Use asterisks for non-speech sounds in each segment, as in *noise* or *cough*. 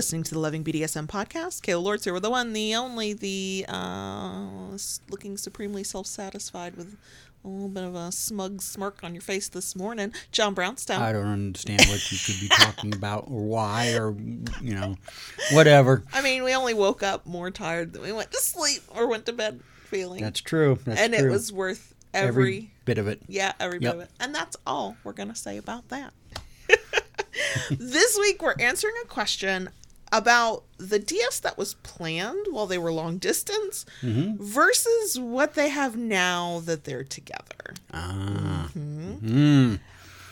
listening to the Loving BDSM podcast. Kayla Lords here with the one, the only, the uh, looking supremely self satisfied with a little bit of a smug smirk on your face this morning. John Brownstone. I don't understand what you could be talking about or why or you know whatever. I mean, we only woke up more tired than we went to sleep or went to bed feeling. That's true. That's and true. it was worth every, bit of it. yeah, every bit of it. And that's all we're going to say about that. *laughs* this week we're answering a question about the DS that was planned while they were long distance Mm-hmm. versus what they have now that they're together. Ah. Mm-hmm. Mm.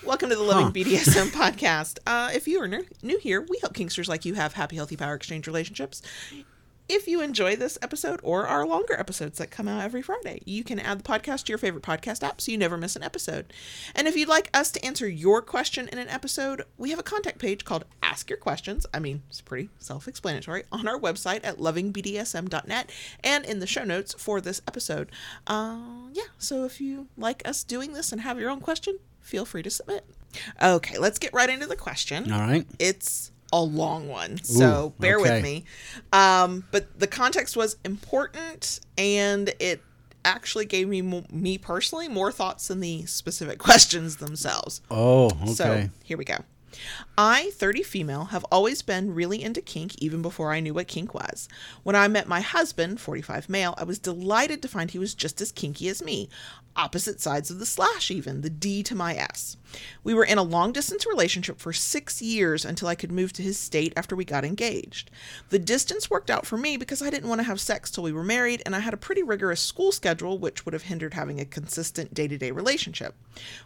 Welcome to the Loving BDSM *laughs* podcast. Uh, if you are new here, we help Kinksters like you have happy, healthy power exchange relationships. If you enjoy this episode or our longer episodes that come out every Friday, you can add the podcast to your favorite podcast app so you never miss an episode. And if you'd like us to answer your question in an episode, we have a contact page called Ask Your Questions. I mean, it's pretty self explanatory on our website at lovingbdsm.net and in the show notes for this episode. Uh, yeah, so if you like us doing this and have your own question, feel free to submit. Okay, let's get right into the question All right. it's a long one so Ooh, bear with me um but the context was important and it actually gave me me personally more thoughts than the specific *laughs* questions themselves Oh, okay. so here we go. I, 30 female, have always been really into kink even before I knew what kink was. When I met my husband, 45 male, I was delighted to find he was just as kinky as me. Opposite sides of the slash, even, the D to my S. We were in a long distance relationship for six years until I could move to his state after we got engaged. The distance worked out for me because I didn't want to have sex till we were married, and I had a pretty rigorous school schedule, which would have hindered having a consistent day to day relationship.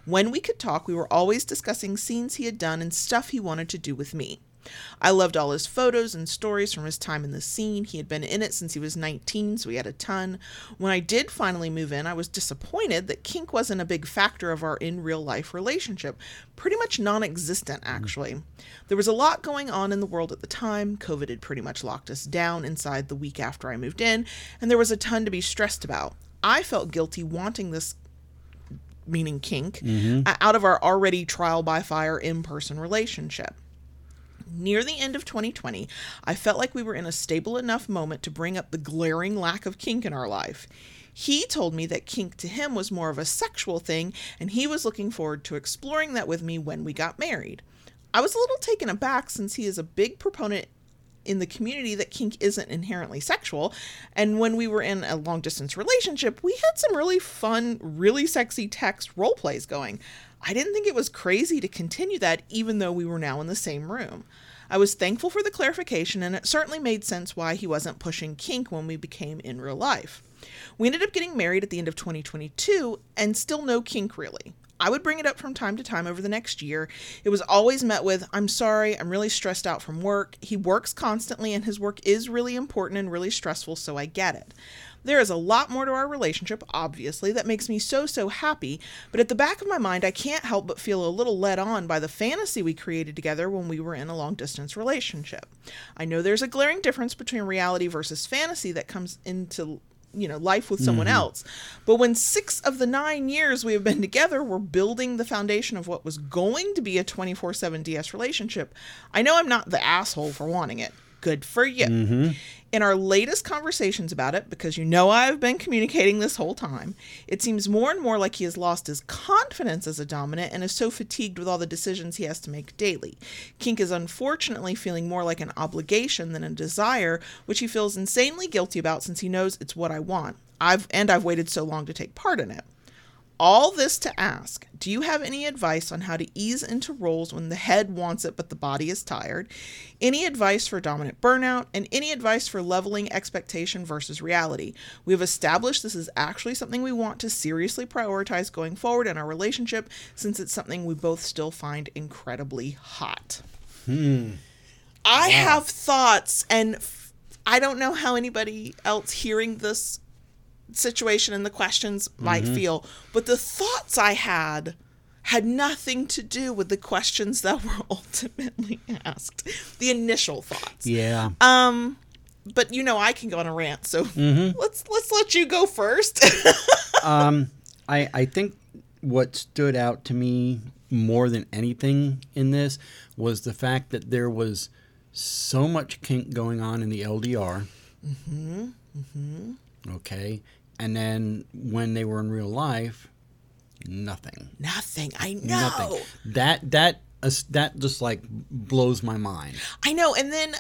When we could talk, we were always discussing scenes he had done and stuff he wanted to do with me. I loved all his photos and stories from his time in the scene. He had been in it since he was 19, so he had a ton. When I did finally move in, I was disappointed that kink wasn't a big factor of our in real life relationship. Pretty much non existent, actually. There was a lot going on in the world at the time. COVID had pretty much locked us down inside the week after I moved in, and there was a ton to be stressed about. I felt guilty wanting this meaning kink, uh, out of our already trial by fire in person relationship. Near the end of 2020, I felt like we were in a stable enough moment to bring up the glaring lack of kink in our life. He told me that kink to him was more of a sexual thing, and he was looking forward to exploring that with me when we got married. I was a little taken aback since he is a big proponent in the community that kink isn't inherently sexual. And when we were in a long distance relationship, we had some really fun, really sexy text role plays going. I didn't think it was crazy to continue that, even though we were now in the same room. I was thankful for the clarification, and it certainly made sense why he wasn't pushing kink when we became in real life. We ended up getting married at the end of 2022 and still no kink really. I would bring it up from time to time over the next year. It was always met with, I'm sorry, I'm really stressed out from work. He works constantly and his work is really important and really stressful, so I get it. There is a lot more to our relationship, obviously, that makes me so, so happy, but at the back of my mind, I can't help but feel a little led on by the fantasy we created together when we were in a long distance relationship. I know there's a glaring difference between reality versus fantasy that comes into you know life with someone mm-hmm. else. But when six of the nine years we have been together we're building the foundation of what was going to be a 24-7 ds relationship i know i'm not the asshole for wanting it. Good for you mm-hmm. In our latest conversations about it because you know i've been communicating this whole time it seems more and more like he has lost his confidence as a dominant and is so fatigued with all the decisions he has to make daily. Kink is unfortunately feeling more like an obligation than a desire which he feels insanely guilty about since he knows it's what i want. I've and i've waited so long to take part in it all this to ask Do you have any advice on how to ease into roles when the head wants it but the body is tired? Any advice for dominant burnout? And any advice for leveling expectation versus reality? We have established this is actually something we want to seriously prioritize going forward in our relationship since it's something we both still find incredibly hot. Hmm. I have thoughts, and I don't know how anybody else hearing this situation and the questions might feel, but the thoughts I had had nothing to do with the questions that were *laughs* ultimately asked. The initial thoughts. Yeah. Um but you know I can go on a rant, so *laughs* let's let's let you go first. *laughs* um, I I think what stood out to me more than anything in this was the fact that there was so much kink going on in the LDR. Mm-hmm. Mm-hmm. Okay. And then when they were in real life, nothing. Nothing. I know. Nothing. That that uh, that just like blows my mind. I know. And then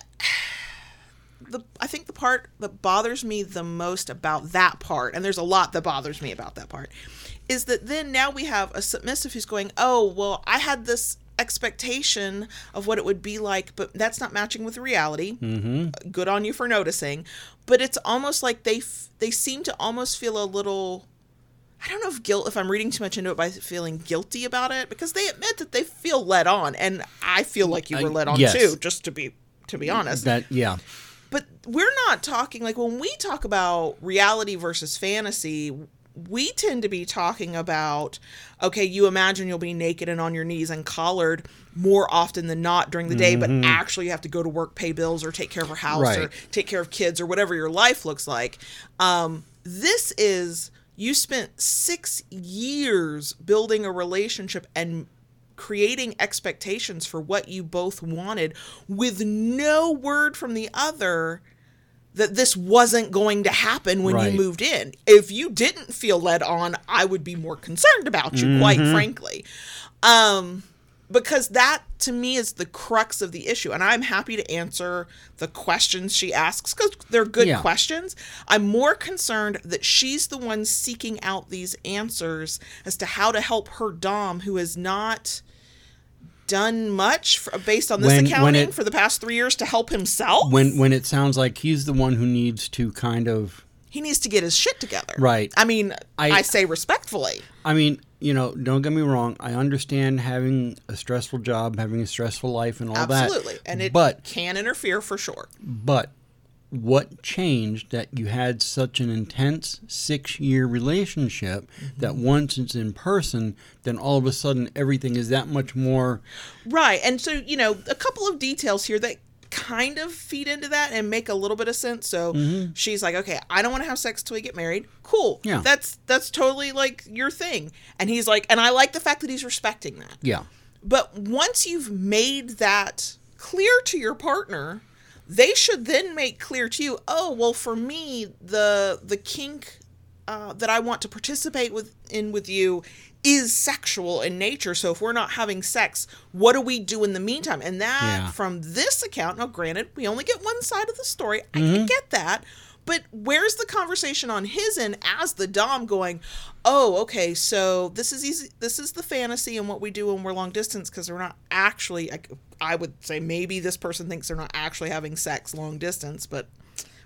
*sighs* the I think the part that bothers me the most about that part, and there's a lot that bothers me about that part, is that then now we have a submissive who's going, "Oh, well, I had this expectation of what it would be like, but that's not matching with reality. Mm-hmm. Good on you for noticing." But it's almost like they f- they seem to almost feel a little I don't know if guilt if I'm reading too much into it by feeling guilty about it because they admit that they feel led on and I feel like you were led on yes. too just to be to be honest. That yeah. But we're not talking like when we talk about reality versus fantasy, we tend to be talking about okay, you imagine you'll be naked and on your knees and collared more often than not during the day, but actually you have to go to work, pay bills, or take care of a house, or take care of kids, or whatever your life looks like. Um, this is you spent six years building a relationship and creating expectations for what you both wanted with no word from the other that this wasn't going to happen when Right. you moved in. If you didn't feel led on, I would be more concerned about you, quite frankly. Um, because that to me is the crux of the issue. And I'm happy to answer the questions she asks because they're good Yeah. questions. I'm more concerned that she's the one seeking out these answers as to how to help her Dom, who is not done much for, based on this When- when accounting it- for the past three years to help himself. When when it sounds like he's the one who needs to kind of he needs to get his shit together. Right. I mean, I, I- say respectfully. I mean, you know, don't get me wrong. I understand having a stressful job, having a stressful life, and all that. Absolutely. And it but can interfere for sure. but what changed that you had such an intense six-year relationship Mm-hmm. that once it's in person, then all of a sudden everything is that much more. Right. And so, you know, a couple of details here that kind of feed into that and make a little bit of sense. So she's like, okay, I don't want to have sex till we get married. Cool. Yeah. That's that's totally like your thing. And he's like, and I like the fact that he's respecting that. Yeah. But once you've made that clear to your partner, they should then make clear to you, oh, well, for me, the the kink uh, that I want to participate with in with you is sexual in nature. So if we're not having sex, what do we do in the meantime? And that Yeah. from this account, now granted, we only get one side of the story. I can get that. But where's the conversation on his end as the Dom going, oh, okay, so this is easy. This is the fantasy and what we do when we're long distance because we're not actually, I, I would say maybe this person thinks they're not actually having sex long distance, but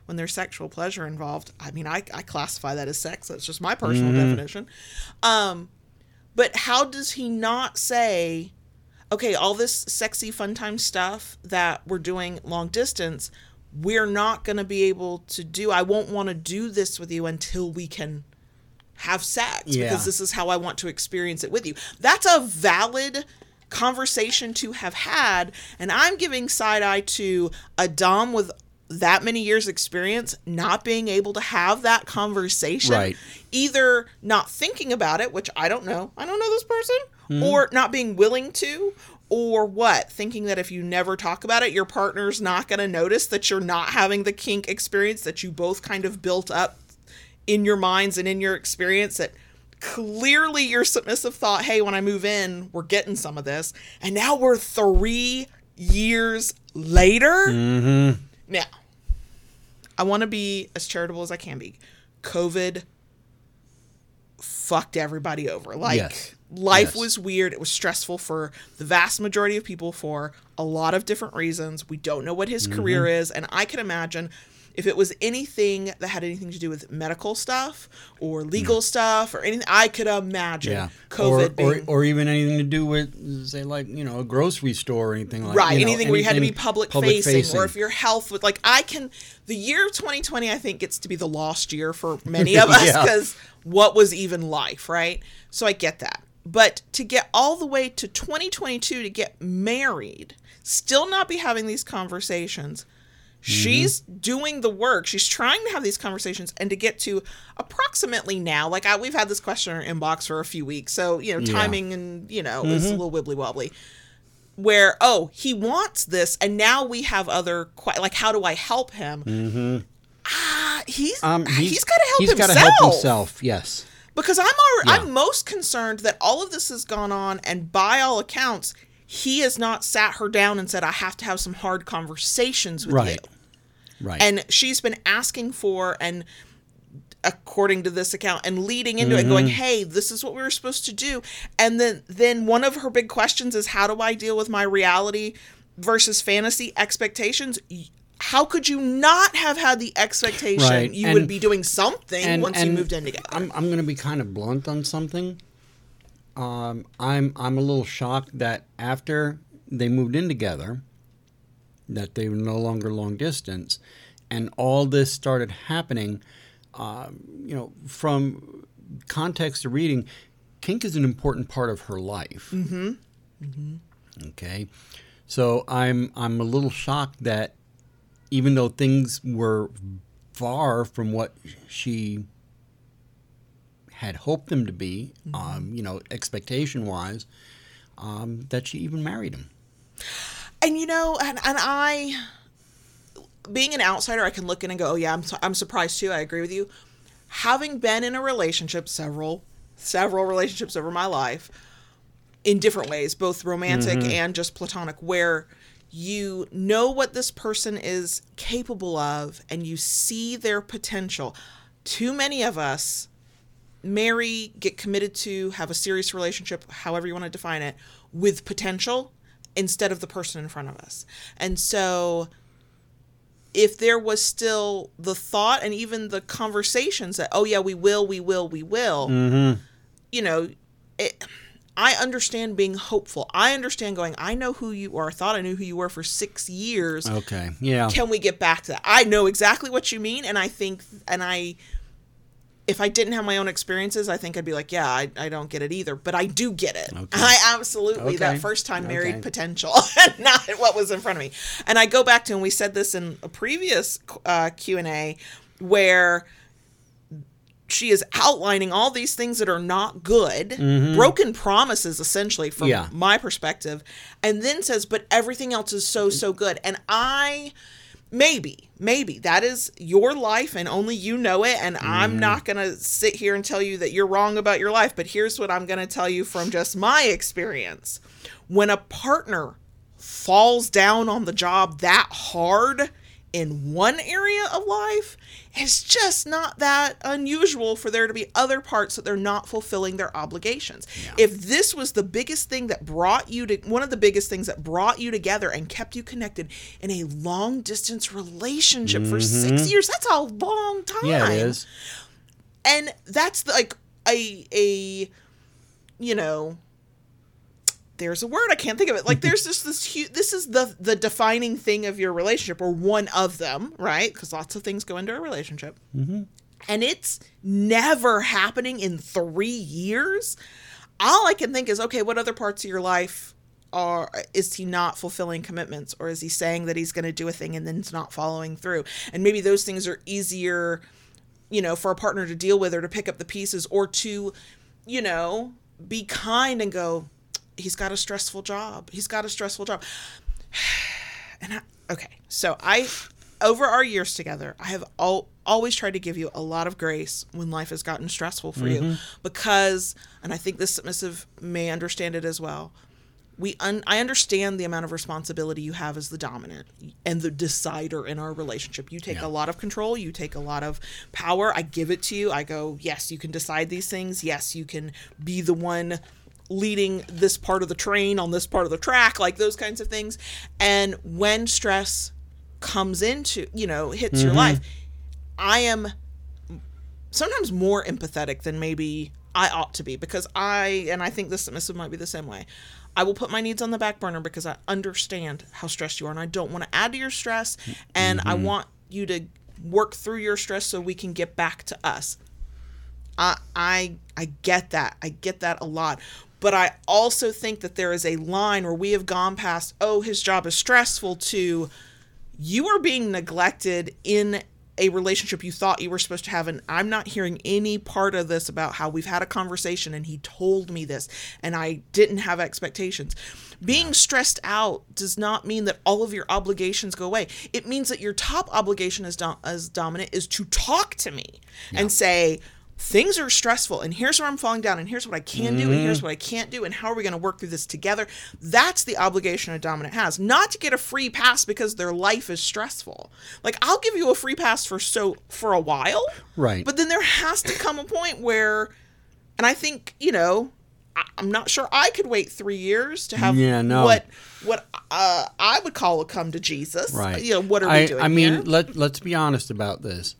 when there's sexual pleasure involved, I mean, I, I classify that as sex. That's just my personal definition. Um, but how does he not say, okay, all this sexy fun time stuff that we're doing long distance, we're not going to be able to do. I won't want to do this with you until we can have sex Yeah. because this is how I want to experience it with you. That's a valid conversation to have had. And I'm giving side eye to a Dom with that many years experience not being able to have that conversation Right. either not thinking about it which i don't know i don't know this person mm-hmm. or not being willing to or what? Thinking that if you never talk about it your partner's not going to notice that you're not having the kink experience that you both kind of built up in your minds and in your experience that clearly your submissive thought hey when i move in we're getting some of this and now we're three years later? Mm-hmm. Now i want to be as charitable as i can be. Covid fucked everybody over like Yes. Life Yes. was weird it was stressful for the vast majority of people for a lot of different reasons we don't know what his Mm-hmm. career is and i can imagine if it was anything that had anything to do with medical stuff or legal stuff or anything i could imagine Yeah. covid or, being or, or even anything to do with, say, like, you know, a grocery store or anything like that. right you know, anything where you had to be anything public, facing, or if your health was like i can the year 2020 i think gets to be the lost year for many *laughs* of us Yeah. because what was even life right so i get that but to get all the way to 2022 to get married still not be having these conversations she's doing the work she's trying to have these conversations and to get to approximately now like I, we've had this question in our inbox for a few weeks so you know Yeah. timing and you know is a little wibbly wobbly where oh he wants this and now we have other like how do I help him? Mm-hmm. Ah, he's Um, he's got to help he's himself. gotta help himself. Yes. Because I'm already, Yeah. I'm most concerned that all of this has gone on and by all accounts he has not sat her down and said I have to have some hard conversations with Right. you. Right. And she's been asking for and according to this account and leading into it and Mm-hmm. going, "Hey, this is what we were supposed to do." And then then one of her big questions is how do I deal with my reality versus fantasy expectations? How could you not have had the expectation Right, you and- would be doing something and, once you moved in together? I'm I'm going to be kind of blunt on something. Um, I'm I'm a little shocked that after they moved in together, that they were no longer long distance, and all this started happening. Um, you know, from context to reading, kink is an important part of her life. Mm-hmm. Mm-hmm. Okay, so I'm I'm a little shocked that even though things were far from what she had hoped them to be, um, you know, expectation wise, um, that she even married him. And you know, and, and I, being an outsider, I can look in and go, oh yeah, I'm, su- I'm surprised too. I agree with you. Having been in a relationship, several, several relationships over my life, in different ways, both romantic and just platonic, where you know what this person is capable of and you see their potential. Too many of us marry, get committed to, have a serious relationship, however you want to define it, with potential instead of the person in front of us. And so if there was still the thought and even the conversations that, oh, yeah, we will, we will, we will, mm-hmm. you know, it, I understand being hopeful. I understand going, I know who you are. I thought I knew who you were for six years Okay. Yeah. can we get back to that? I know exactly what you mean, and I think, and I, if I didn't have my own experiences, I think I'd be like, yeah, I, I don't get it either, but I do get it. Okay. I absolutely that first time married Okay. potential, *laughs* not what was in front of me. And I go back to, and we said this in a previous uh, Q and A, where she is outlining all these things that are not good, mm-hmm. broken promises essentially from Yeah. my perspective, and then says, but everything else is so, so good. And I, maybe, maybe that is your life and only you know it. And I'm mm-hmm. not going to sit here and tell you that you're wrong about your life, but here's what I'm going to tell you from just my experience. When a partner falls down on the job that hard in one area of life, it's just not that unusual for there to be other parts that they're not fulfilling their obligations. If this was the biggest thing that brought you to one of the biggest things that brought you together and kept you connected in a long distance relationship for six years, that's a long time Mm-hmm. yeah, it is. and that's like a a you know there's a word I can't think of it. Like there's just this huge. This is the the defining thing of your relationship, or one of them, right? Because lots of things go into a relationship, mm-hmm. and it's never happening in three years. All I can think is, okay, what other parts of your life are is he not fulfilling commitments, or is he saying that he's going to do a thing and then it's not following through? And maybe those things are easier you know, for a partner to deal with or to pick up the pieces or to, you know, be kind and go, he's got a stressful job. He's got a stressful job. *sighs* And I, okay, so I, over our years together, I have al- always tried to give you a lot of grace when life has gotten stressful for you mm-hmm. because, and I think this submissive may understand it as well. We un- I understand the amount of responsibility you have as the dominant and the decider in our relationship. You take Yeah. a lot of control, you take a lot of power. I give it to you. I go, yes, you can decide these things. Yes, you can be the one leading this part of the train on this part of the track, like those kinds of things. And when stress comes into, you know, hits your mm-hmm. life, I am sometimes more empathetic than maybe I ought to be because I, and I think the submissive might be the same way. I will put my needs on the back burner because I understand how stressed you are and I don't want to add to your stress and I mm-hmm. want you to work through your stress so we can get back to us. I I I get that. I get that a lot. But I also think that there is a line where we have gone past, oh, his job is stressful to you are being neglected in a relationship you thought you were supposed to have and I'm not hearing any part of this about how we've had a conversation and he told me this and I didn't have expectations. Being stressed out does not mean that all of your obligations go away. It means that your top obligation as dom- as dominant is to talk to me and say things are stressful and here's where I'm falling down and here's what I can do and here's what I can't do and how are we going to work through this together. That's the obligation a dominant has. Not to get a free pass because their life is stressful. Like I'll give you a free pass for so for a while. Right. But then there has to come a point where and I think, you know, I'm not sure I could wait three years to have Yeah, no. what what uh, I would call a come to Jesus. Right. You know, what are we I, doing? I mean, here? let let's be honest about this.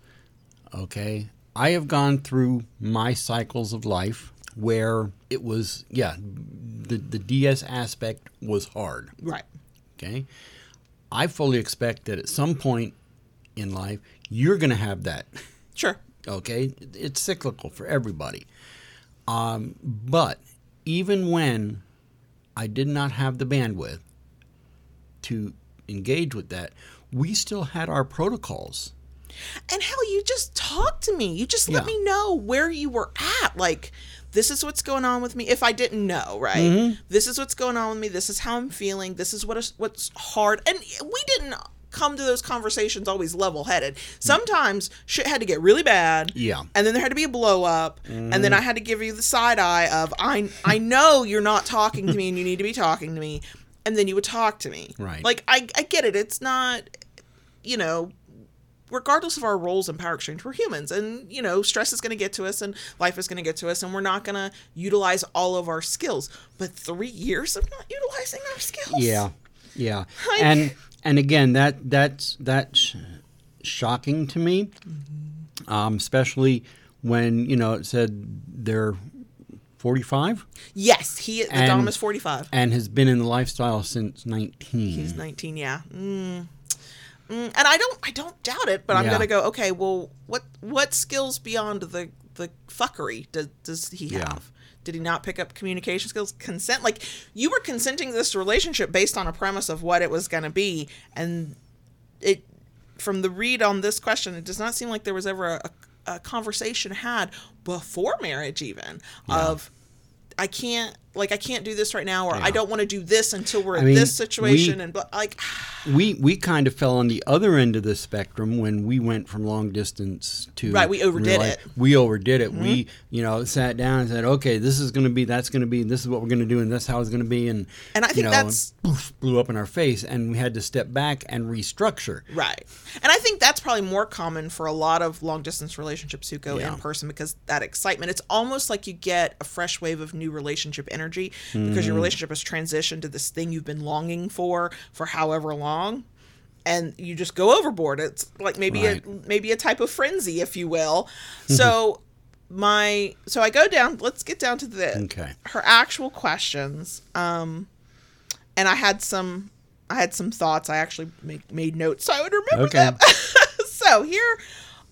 Okay, I have gone through my cycles of life where it was yeah, the the DS aspect was hard. right. Okay, I fully expect that at some point in life you're going to have that. Sure. Okay, it's cyclical for everybody. Um, but even when I did not have the bandwidth to engage with that, we still had our protocols. And hell, you just talk to me. You just let Yeah. me know where you were at. Like, this is what's going on with me. If I didn't know, right? Mm-hmm. This is what's going on with me. This is how I'm feeling. This is what is what's hard. And we didn't come to those conversations always level headed. Sometimes shit had to get really bad. Yeah. And then there had to be a blow up. And then I had to give you the side eye of I I know you're not talking to me and you need to be talking to me. And then you would talk to me. Right. Like I, I get it. It's not you know, regardless of our roles in power exchange, we're humans, and you know, stress is going to get to us, and life is going to get to us, and we're not going to utilize all of our skills. But three years of not utilizing our skills, Yeah, yeah, Like- and and again that that's that's shocking to me, um, especially when you know it said they're forty five yes, he the And- Dom is forty five. and has been in the lifestyle since nineteen. He's nineteen. Yeah. Mm. Mm, and I don't, I don't doubt it, but I'm Yeah. gonna go. Okay, well, what, what skills beyond the the fuckery does does he Yeah. have? Did he not pick up communication skills? Consent? Like you were consenting this relationship based on a premise of what it was going to be, and it from the read on this question, it does not seem like there was ever a, a conversation had before marriage, even of I can't like I can't do this right now, or I don't want to do this until we're I in mean, this situation, we- and like *sighs* we we kind of fell on the other end of the spectrum when we went from long distance to Right, we overdid it. Mm-hmm. We overdid it. We you know sat down and said, okay, this is going to be, that's going to be, this is what we're going to do, and that's how it's going to be, and And I think you know, that's- poof, blew up in our face, and we had to step back and restructure. Right. And I think that's probably more common for a lot of long distance relationships who go Yeah. in person because that excitement, it's almost like you get a fresh wave of new relationship energy because your Mm-hmm. relationship has transitioned to this thing you've been longing for for however long. And you just go overboard. It's like maybe Right. a maybe a type of frenzy, if you will. *laughs* So my so I go down. Let's get down to the Okay. her actual questions. Um, and I had some I had some thoughts. I actually make, made notes so I would remember Okay. them. *laughs* so here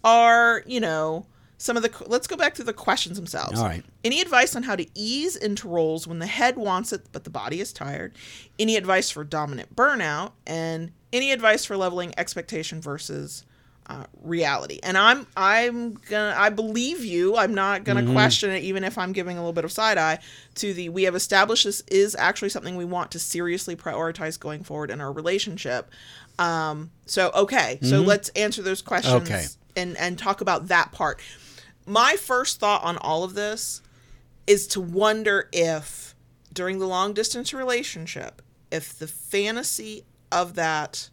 are you know some of the let's go back to the questions themselves. All right. Any advice on how to ease into roles when the head wants it but the body is tired? Any advice for dominant burnout? And any advice for leveling expectation versus uh, reality? And I'm I'm gonna I believe you. I'm not gonna question it, even if I'm giving a little bit of side eye to the. We have established this is actually something we want to seriously prioritize going forward in our relationship. Um, so okay, so let's answer those questions Okay. and and talk about that part. My first thought on all of this is to wonder if during the long distance relationship, if the fantasy of that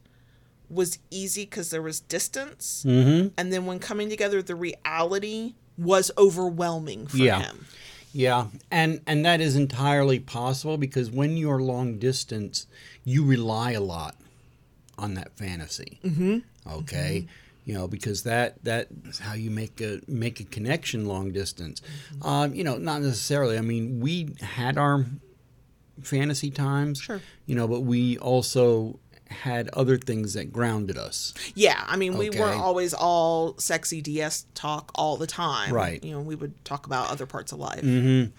was easy because there was distance, Mm-hmm. and then when coming together, the reality was overwhelming for Yeah. him. Yeah, and and that is entirely possible because when you're long distance, you rely a lot on that fantasy. Mm-hmm. Okay, you know because that that is how you make a make a connection long distance. Um, you know, not necessarily. I mean, we had our fantasy times, Sure. You know, but we also had other things that grounded us. Yeah, I mean, we Okay. weren't always all sexy DS talk all the time. Right. You know, we would talk about other parts of life. Mm-hmm.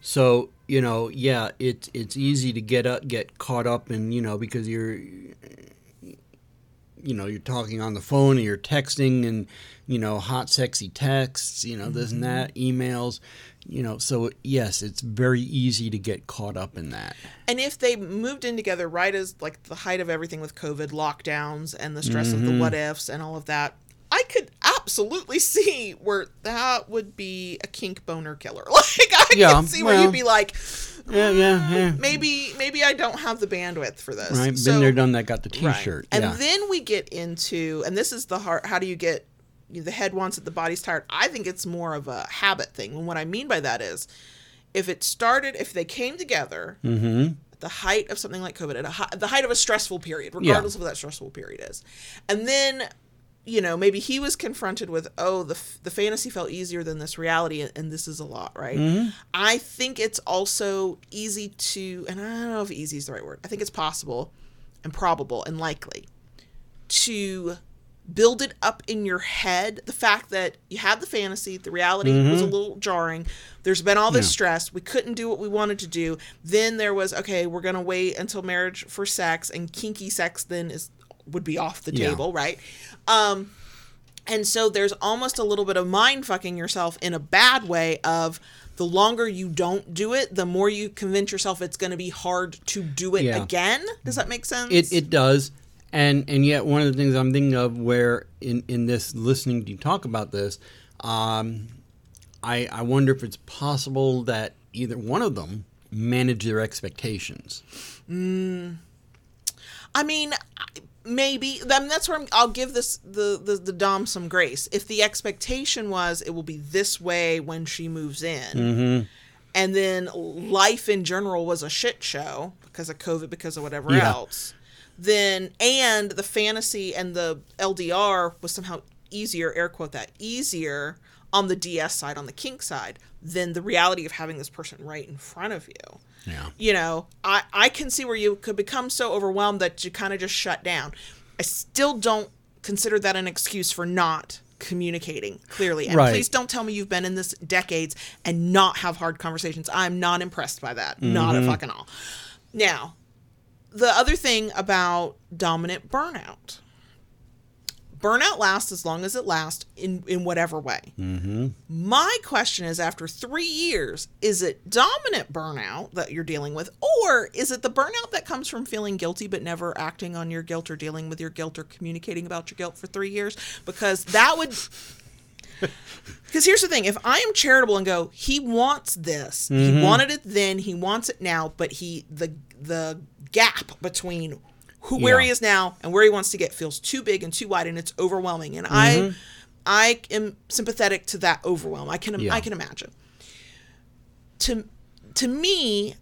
So you know, yeah, it's it's easy to get up, get caught up in you know because you're you know you're talking on the phone and you're texting and you know hot sexy texts you know this and mm-hmm. that emails you know so yes it's very easy to get caught up in that. And if they moved in together right as like the height of everything with COVID lockdowns and the stress of the mm-hmm. what ifs and all of that, I could absolutely see where that would be a kink boner killer. *laughs* Like I Yeah, can see where well, you'd be like, yeah yeah yeah maybe maybe I don't have the bandwidth for this. right been there done that got the t-shirt And yeah then we get into, and this is the heart. How do you get you know, the head wants it, the body's tired? I think it's more of a habit thing. And what I mean by that is, if it started, if they came together mm-hmm at the height of something like COVID, at hi- the height of a stressful period, regardless of what that stressful period is, and then. You know, maybe he was confronted with, oh, the, f- the fantasy felt easier than this reality, and, and this is a lot, right? Mm-hmm. I think it's also easy to, and I don't know if easy is the right word. I think it's possible and probable and likely to build it up in your head the fact that you had the fantasy the reality was a little jarring there's been all this Yeah. stress we couldn't do what we wanted to do then there was okay we're gonna wait until marriage for sex and kinky sex then is would be off the Yeah. table right um and so there's almost a little bit of mind fucking yourself in a bad way of the longer you don't do it, the more you convince yourself it's going to be hard to do it Yeah. again. Does that make sense? It it does, and and yet one of the things I'm thinking of where in in this listening to you talk about this, um, I I wonder if it's possible that either one of them manage their expectations. I mean, maybe. I mean, that's where I'm, I'll give this the, the the dom some grace. If the expectation was it will be this way when she moves in, mm-hmm. and then life in general was a shit show because of COVID, because of whatever Yeah. else, then and the fantasy and the LDR was somehow easier, air quote that easier on the DS side, on the kink side, than the reality of having this person right in front of you Yeah. you know, I, I can see where you could become so overwhelmed that you kind of just shut down. I still don't consider that an excuse for not communicating clearly. And Right. please don't tell me you've been in this decades and not have hard conversations. I'm not impressed by that. Not at mm-hmm. fucking all. Now, the other thing about dominant burnout. Burnout lasts as long as it lasts in, in whatever way. Mm-hmm. My question is after three years, is it dominant burnout that you're dealing with, or is it the burnout that comes from feeling guilty but never acting on your guilt or dealing with your guilt or communicating about your guilt for three years? Because that would. *laughs* Because here's the thing if I am charitable and go, he wants this, he mm-hmm. wanted it then, he wants it now, but he, the, the gap between who, where he is now and where he wants to get feels too big and too wide and it's overwhelming. And I, mm-hmm. I am sympathetic to that overwhelm. I can, Yeah. I can imagine. To, to me,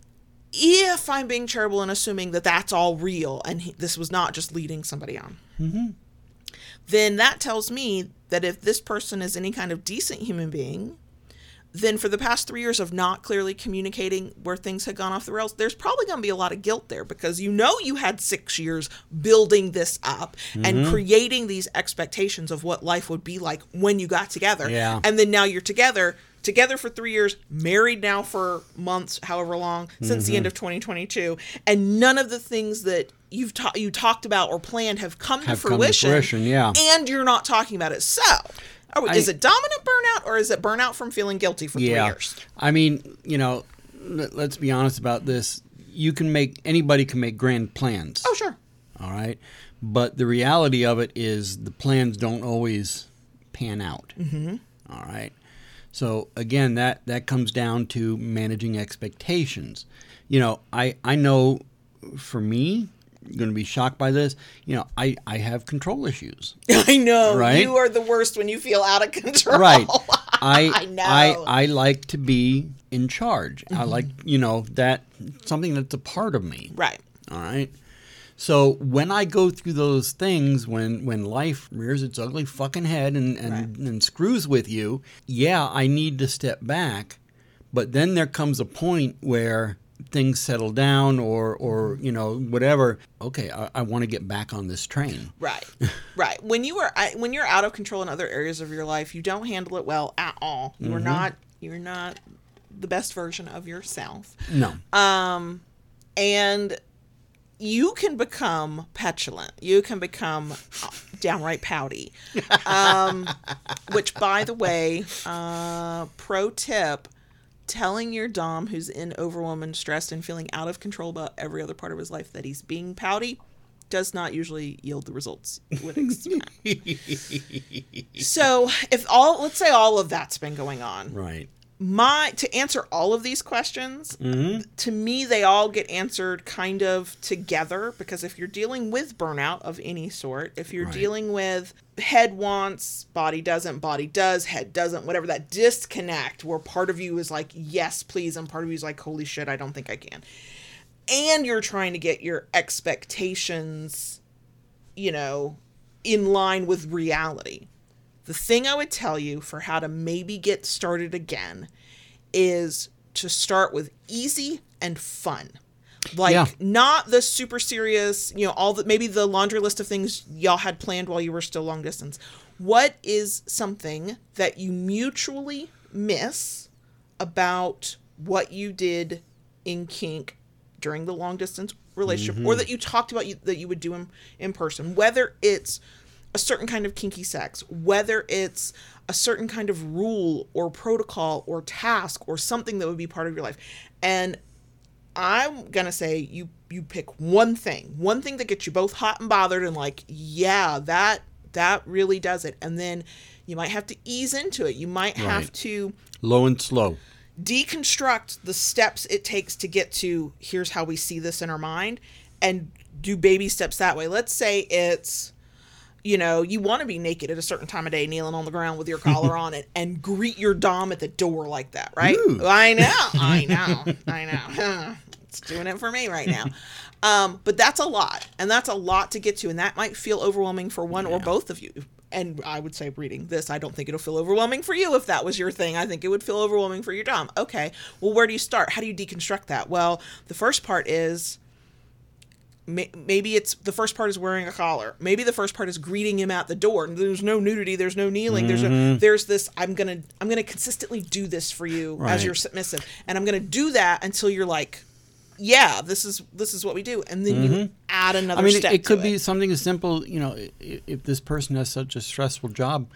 if I'm being charitable and assuming that that's all real and he, this was not just leading somebody on, mm-hmm. then that tells me that if this person is any kind of decent human being, then for the past three years of not clearly communicating where things had gone off the rails, there's probably going to be a lot of guilt there because you know you had six years building this up and mm-hmm. creating these expectations of what life would be like when you got together. Yeah. And then now you're together, together for three years, married now for months, however long, since the end mm-hmm. of 2022, and none of the things that you've ta- you talked about or planned have come Have to come to fruition. fruition, yeah. And you're not talking about it. So, are, I- is it dominant burnout or is it burnout from feeling guilty for three Yeah. years? I mean, you know, let, let's be honest about this. You can make anybody can make grand plans. Oh, sure. All right. But the reality of it is the plans don't always pan out. Mm-hmm. right. So again, that, that comes down to managing expectations. You know, I, I know for me, going to be shocked by this. You know, I, I have control issues. *laughs* I know. Right? You are the worst when you feel out of control. Right. *laughs* I, I know. I, I like to be in charge. Mm-hmm. I like, you know, that something that's a part of me. right. All right. So when I go through those things, when when life rears its ugly fucking head and and, Right. and screws with you, yeah, I need to step back. But then there comes a point where things settle down, or or you know whatever. Okay, I, I want to get back on this train. Right. *laughs* right. When you are I, when you're out of control in other areas of your life, you don't handle it well at all. You're Mm-hmm. not you're not the best version of yourself. No. Um and you can become petulant. You can become uh, downright pouty. *laughs* Um, which, by the way, uh, pro tip telling your Dom who's in overwhelming, stressed, and feeling out of control about every other part of his life that he's being pouty does not usually yield the results you would expect. *laughs* so, if all, let's say all of that's been going on, Right. My to answer all of these questions mm-hmm. to me they all get answered kind of together because if you're dealing with burnout of any sort if you're Right. dealing with head wants body doesn't body does head doesn't whatever that disconnect where part of you is like yes please and part of you is like holy shit i don't think i can. And you're trying to get your expectations you know in line with reality the thing I would tell you for how to maybe get started again is to start with easy and fun. Like Yeah. not the super serious, you know, all the maybe the laundry list of things y'all had planned while you were still long distance. What is something that you mutually miss about what you did in kink during the long distance relationship or mm-hmm. that you talked about you, that you would do in, in person whether it's a certain kind of kinky sex whether it's a certain kind of rule or protocol or task or something that would be part of your life and i'm gonna say you you pick one thing one thing that gets you both hot and bothered and like yeah that that really does it and then you might have to ease into it you might have to Low and slow. deconstruct the steps it takes to get to here's how we see this in our mind and do baby steps that way. Let's say it's you know, you want to be naked at a certain time of day, kneeling on the ground with your collar *laughs* on it, and greet your dom at the door like that, right? Ooh. *laughs* I know, I know, I *laughs* know. it's doing it for me right now. Um, but that's a lot, and that's a lot to get to, and that might feel overwhelming for one or both of you. And I would say, reading this, I don't think it'll feel overwhelming for you if that was your thing. I think it would feel overwhelming for your dom. Okay, well, where do you start? How do you deconstruct that? Well, the first part is maybe it's the first part is wearing a collar. Maybe the first part is greeting him at the door. There's no nudity there's no kneeling there's no mm-hmm. there's this i'm gonna i'm gonna consistently do this for you as Right. you're submissive. And i'm gonna do that until you're like yeah this is this is what we do. And then you mm-hmm. add another I mean, it, it could to be something as simple. You know, if this person has such a stressful job,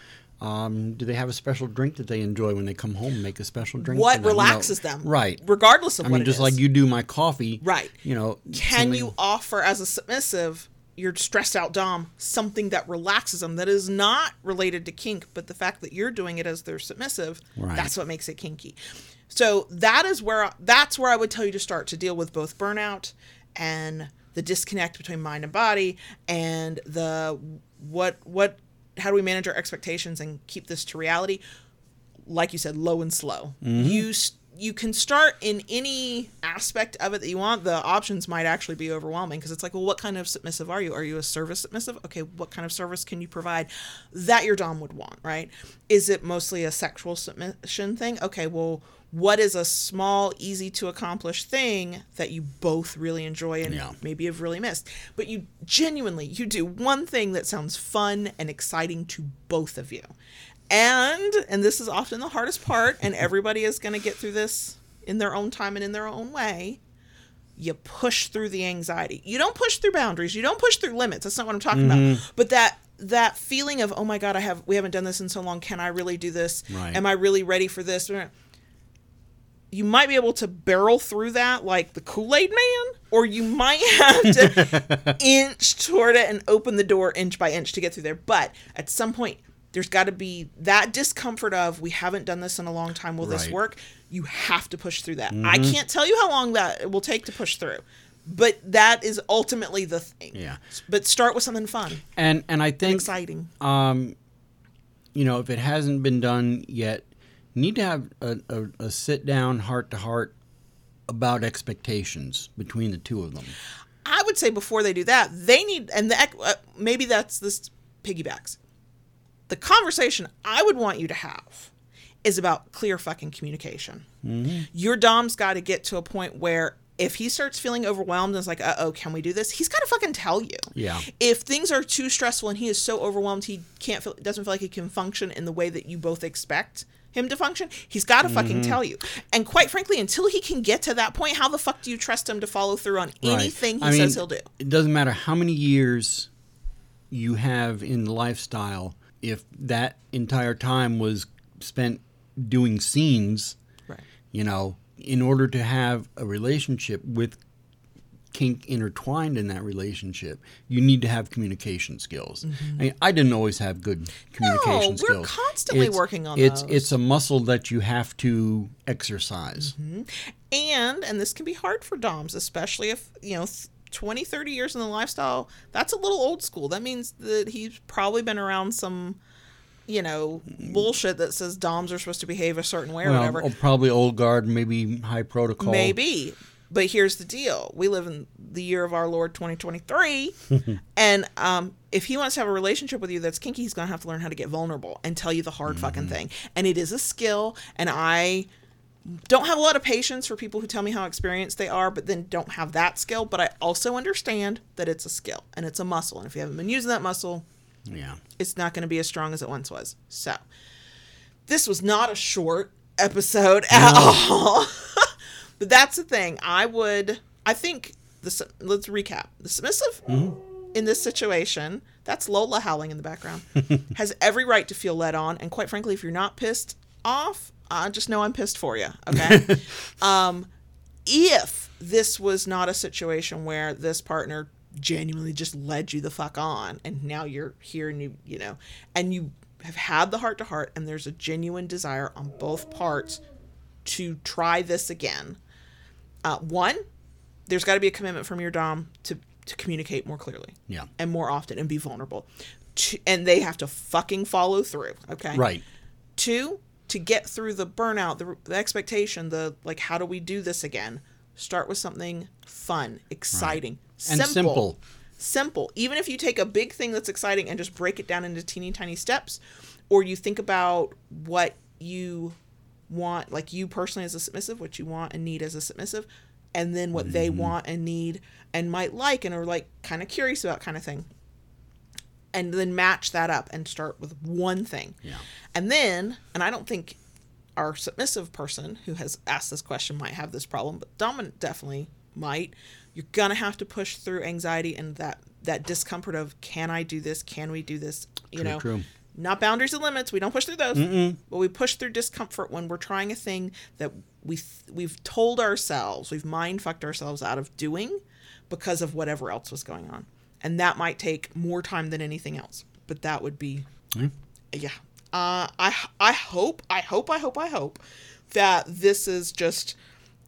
um, do they have a special drink that they enjoy when they come home? Make a special drink. what for them, you know? relaxes them Right. regardless of I what mean, just like you do my coffee. Right. You know. can something- you offer as a submissive your stressed out dom something that relaxes them that is not related to kink but the fact that you're doing it as their submissive Right. that's what makes it kinky so that is where that's where i would tell you to start to deal with both burnout and the disconnect between mind and body and the what what how do we manage our expectations and keep this to reality like you said, low and slow. Mm-hmm. You you can start in any aspect of it that you want. The options might actually be overwhelming because it's like, well, what kind of submissive are you? Are you a service submissive? Okay, what kind of service can you provide that your dom would want? Right? Is it mostly a sexual submission thing? Okay, well, what is a small, easy to accomplish thing that you both really enjoy and Yeah. maybe have really missed? But you genuinely you do one thing that sounds fun and exciting to both of you. And and this is often the hardest part and *laughs* everybody is going to get through this in their own time and in their own way you push through the anxiety. You don't push through boundaries. You don't push through limits. That's not what i'm talking about. Mm-hmm. But that that feeling of oh my god i have we haven't done this in so long. Can i really do this? Right. am i really ready for this you might be able to barrel through that like the kool-aid man or you might *laughs* have to *laughs* inch toward it and open the door inch by inch to get through there. But at some point there's got to be that discomfort of we haven't done this in a long time will this work? You have to push through that. I can't tell you how long that it will take to push through but that is ultimately the thing. Yeah. but start with something fun. And and I think exciting. um, you know, if it hasn't been done yet, need to have a, a, a sit down, heart to heart about expectations between the two of them. I would say before they do that, they need, and the uh, maybe that's this piggybacks. The conversation I would want you to have is about clear fucking communication. Your dom's got to get to a point where if he starts feeling overwhelmed and is like, uh oh, can we do this? He's got to fucking tell you. Yeah. If things are too stressful and he is so overwhelmed he can't feel, doesn't feel like he can function in the way that you both expect him to function, he's got to fucking Mm-hmm. tell you. And quite frankly, until he can get to that point, how the fuck do you trust him to follow through on Right. anything he I mean, says he'll do? It doesn't matter how many years you have in lifestyle, if that entire time was spent doing scenes, Right. you know, in order to have a relationship with kink intertwined in that relationship, you need to have communication skills. I, mean, I didn't always have good communication Mm-hmm. we're skills. constantly working on it's those. it's a muscle that you have to exercise. Mm-hmm. and and this can be hard for doms especially if you know th- 20 30 years in the lifestyle that's a little old school that means that he's probably been around some you know bullshit that says doms are supposed to behave a certain way or Well, whatever probably old guard, maybe high protocol. maybe but here's the deal we live in the year of our lord 2023 *laughs* and um if he wants to have a relationship with you that's kinky he's gonna have to learn how to get vulnerable and tell you the hard fucking Mm-hmm. thing and it is a skill and i don't have a lot of patience for people who tell me how experienced they are, but then don't have that skill. But I also understand that it's a skill and it's a muscle. And if you haven't been using that muscle, Yeah. it's not going to be as strong as it once was. So, this was not a short episode at all. *laughs* but that's the thing. I would, I think, the, let's recap. The submissive in this situation, that's Lola howling in the background, *laughs* has every right to feel led on. And quite frankly, if you're not pissed off, I just know I'm pissed for you. Okay. *laughs* um, if this was not a situation where this partner genuinely just led you the fuck on and now you're here and you you know and you have had the heart to heart and there's a genuine desire on both parts to try this again uh, one there's got to be a commitment from your dom to to communicate more clearly Yeah. and more often and be vulnerable Two- and they have to fucking follow through okay Right. Two, to get through the burnout, the, the expectation, the like, how do we do this again? Start with something fun, exciting, And simple. Simple. Even if you take a big thing that's exciting and just break it down into teeny tiny steps, or you think about what you want, like you personally as a submissive, what you want and need as a submissive, and then what they Mm-hmm. want and need and might like and are like kind of curious about kind of thing and then match that up and start with one thing. Yeah. And then, and I don't think our submissive person who has asked this question might have this problem, but dominant definitely might. You're gonna have to push through anxiety and that that discomfort of can I do this? Can we do this? You True, know, true. Not boundaries and limits. We don't push through those, but we push through discomfort when we're trying a thing that we we've told ourselves we've mind fucked ourselves out of doing because of whatever else was going on, and that might take more time than anything else. But that would be yeah. Uh i i hope i hope i hope i hope that this is just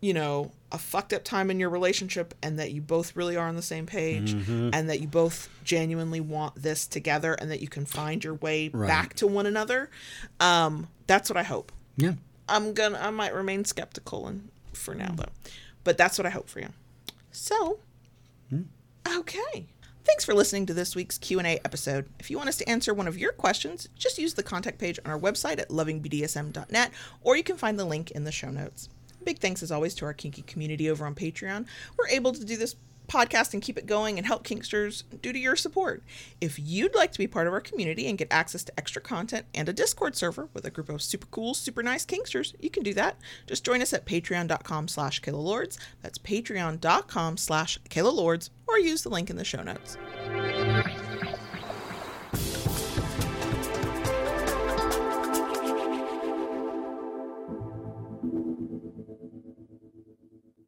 you know a fucked up time in your relationship and that you both really are on the same page and that you both genuinely want this together and that you can find your way Right. back to one another um that's what i hope Yeah. i'm gonna i might remain skeptical and for now though but that's what i hope for you so Okay. Thanks for listening to this week's Q&A episode. If you want us to answer one of your questions, just use the contact page on our website at lovingbdsm.net or you can find the link in the show notes. Big thanks as always to our kinky community over on Patreon. We're able to do this podcast and keep it going and help kinksters due to your support. If you'd like to be part of our community and get access to extra content and a Discord server with a group of super cool, super nice kinksters, you can do that. Just join us at patreon.com slash kaylalords. That's patreon.com slash kaylalords or use the link in the show notes.